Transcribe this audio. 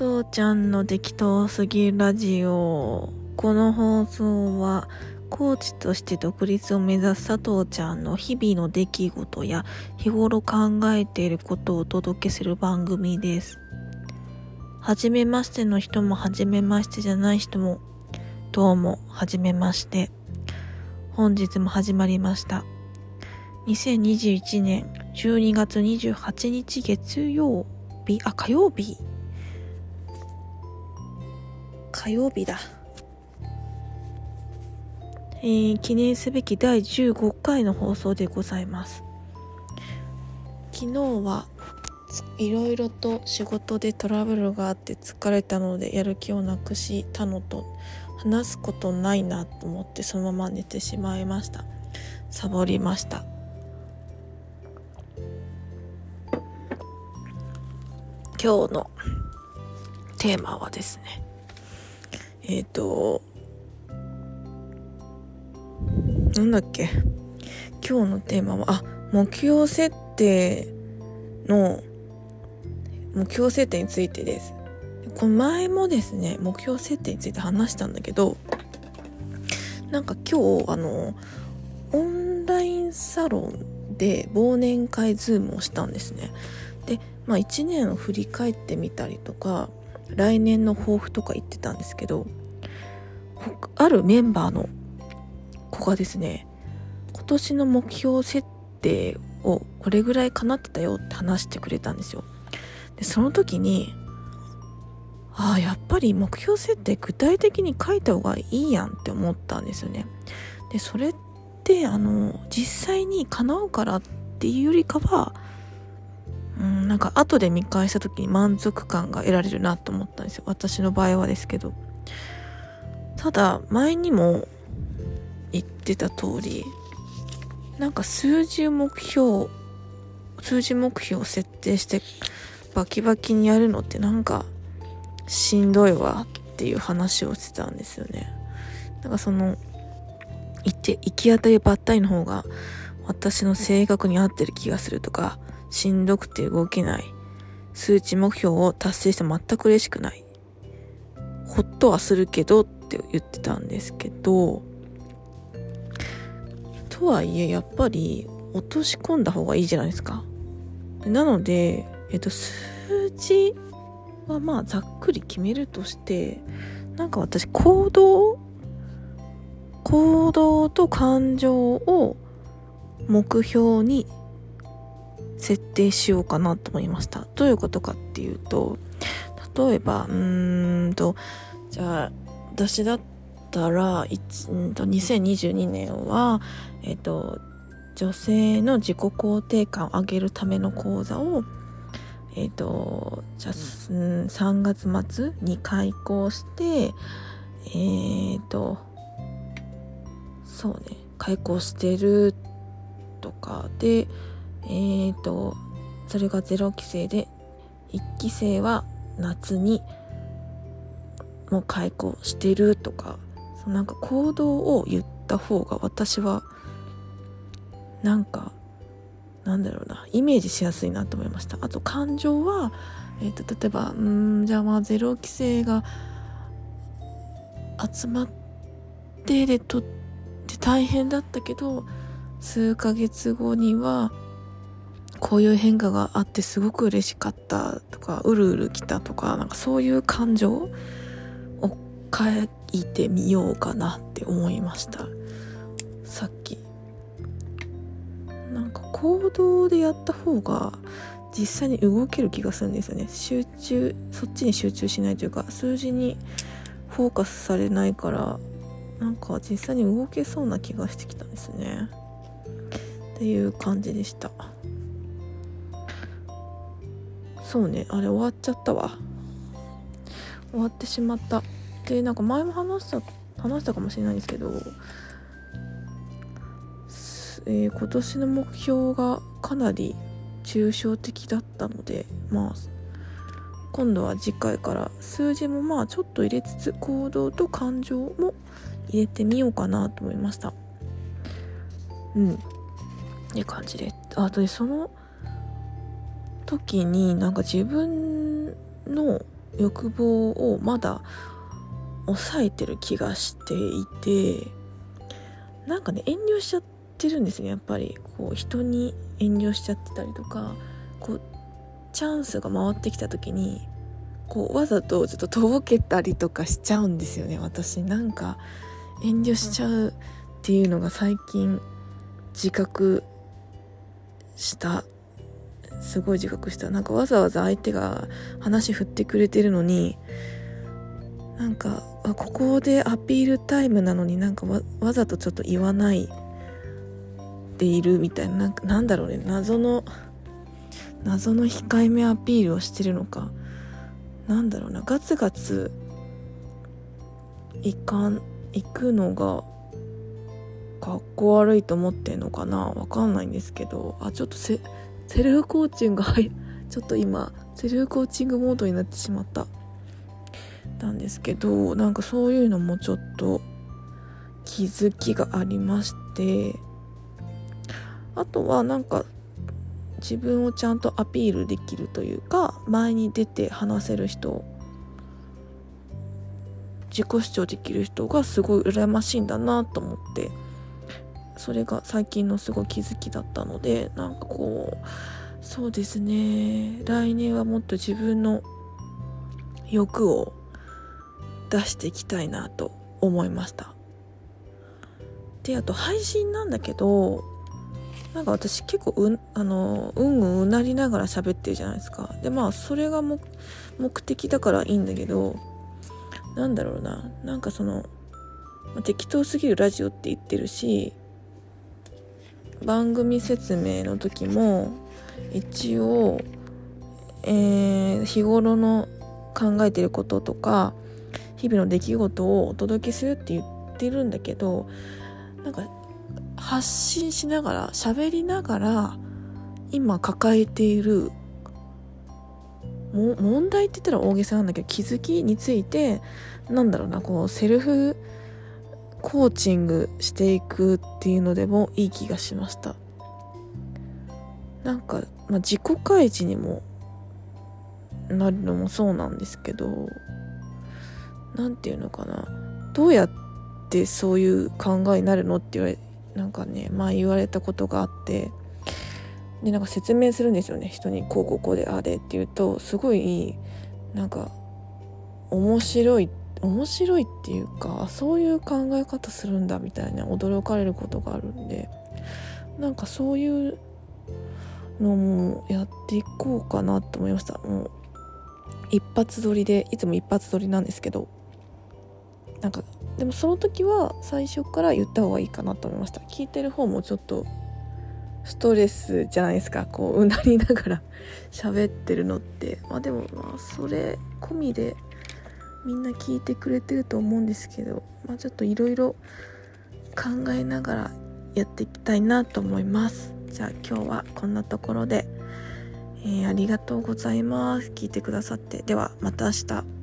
父ちゃんの適当すぎラジオ。この放送は、コーチとして独立を目指す佐藤ちゃんの日々の出来事や日頃考えていることをお届けする番組です。はじめましての人もはじめましてじゃない人も、どうも、はじめまして。本日も始まりました。2021年12月28日月曜日、あ、火曜日。火曜日だ。えー、記念すべき第15回の放送でございます。昨日はいろいろと仕事でトラブルがあって疲れたのでやる気をなくしたのと話すことないなと思ってそのまま寝てしまいました。サボりました。今日のテーマはですねえっ、ー、となんだっけ？今日のテーマは、あ、目標設定の、目標設定についてです。この前もですね、目標設定について話したんだけど、なんか今日、あの、オンラインサロンで忘年会ズームをしたんですね。で、まあ1年を振り返ってみたりとか、来年の抱負とか言ってたんですけど、あるメンバーの子がですね今年の目標設定をこれぐらい叶ってたよって話してくれたんですよ。でその時にああやっぱり目標設定具体的に書いた方がいいやんって思ったんですよね。でそれってあの実際に叶うからっていうよりかはうんなんか後で見返した時に満足感が得られるなと思ったんですよ。私の場合はですけど。ただ前にも言ってた通りなんか数字目標数字目標を設定してバキバキにやるのってなんかしんどいわっていう話をしてたんですよね。なんかその行って行き当たりばったりの方が私の性格に合ってる気がするとかしんどくて動けない数値目標を達成して全く嬉しくない。ほっとはするけどって言ってたんですけどとはいえやっぱり落とし込んだ方がいいじゃないですか。なので、えっと、数字はまあざっくり決めるとしてなんか私行動行動と感情を目標に設定しようかなと思いました。どういうことかっていうと、例えば、うーんと、じゃあ、私だったら、うんと2022年は、えっ、と、女性の自己肯定感を上げるための講座を、えっ、と、じゃ、うん、3月末に開講して、えっ、と、そうね、開講してるとかで、えっ、と、それが0期生で、1期生は夏にもう開講してるとか、そのなんか行動を言った方が私はなんかなんだろうなイメージしやすいなと思いました。あと感情は、えーと、例えばうんじゃあまあゼロ規制が集まってでとって大変だったけど数ヶ月後にはこういう変化があってすごく嬉しかったとかうるうるきたとかなんかそういう感情書いてみようかなって思いました。さっき。なんか行動でやった方が実際に動ける気がするんですよね。集中そっちに集中しないというか数字にフォーカスされないからなんか実際に動けそうな気がしてきたんですね。っていう感じでした。そうねあれ終わっちゃったわ。終わってしまった。でなんか前も話した話したかもしれないんですけどえー、今年の目標がかなり抽象的だったのでまあ今度は次回から数字もまあちょっと入れつつ行動と感情も入れてみようかなと思いました。うん。って感じで。あとでその時になんか自分の欲望をまだ抑えてる気がしていてなんかね遠慮しちゃってるんですねやっぱり。こう人に遠慮しちゃってたりとかこうチャンスが回ってきた時にこうわざとちょっととぼけたりとかしちゃうんですよね私。なんか遠慮しちゃうっていうのが最近自覚した。すごい自覚した。なんかわざわざ相手が話振ってくれてるのになんかあここでアピールタイムなのになんかわざとちょっと言わないでいるみたいななんかなんだろうね謎の謎の控えめアピールをしてるのか。なんだろうなガツガツいかん行くのがかっこ悪いと思ってんのかなわかんないんですけど。あちょっとセルフコーチングちょっと今セルフコーチングモードになってしまった。なんですけどなんかそういうのもちょっと気づきがありましてあとはなんか自分をちゃんとアピールできるというか前に出て話せる人自己主張できる人がすごい羨ましいんだなと思ってそれが最近のすごい気づきだったのでなんかこうそうですね来年はもっと自分の欲を出していきたいなと思いました。であと配信なんだけどなんか私結構うあのうんうんうなりながら喋ってるじゃないですか。でまあそれが目的だからいいんだけどなんだろうな。なんかその、ま、適当すぎるラジオって言ってるし番組説明の時も一応、えー、日頃の考えてることとか日々の出来事をお届けするって言ってるんだけどなんか発信しながら喋りながら今抱えているも問題って言ったら大げさなんだけど気づきについてなんだろうなこうセルフコーチングしていくっていうのでもいい気がしました。なんか、まあ、自己開示にもなるのもそうなんですけど何て言うのかな。どうやってそういう考えになるのって言われなんかね前言われたことがあって。でなんか説明するんですよね。人にこうこうこうでああでって言うとすごいなんか面白い面白いっていうかそういう考え方するんだみたいな驚かれることがあるんで。なんかそういうのもやっていこうかなと思いました。もう一発撮りでいつも一発撮りなんですけど。なんかでもその時は最初から言った方がいいかなと思いました。聞いてる方もちょっとストレスじゃないですか。こううなりながら 喋ってるのって。まあでもまあそれ込みでみんな聞いてくれてると思うんですけど。まあちょっといろいろ考えながらやっていきたいなと思います。じゃあ今日はこんなところで、えー、ありがとうございます。聞いてくださって。ではまた明日。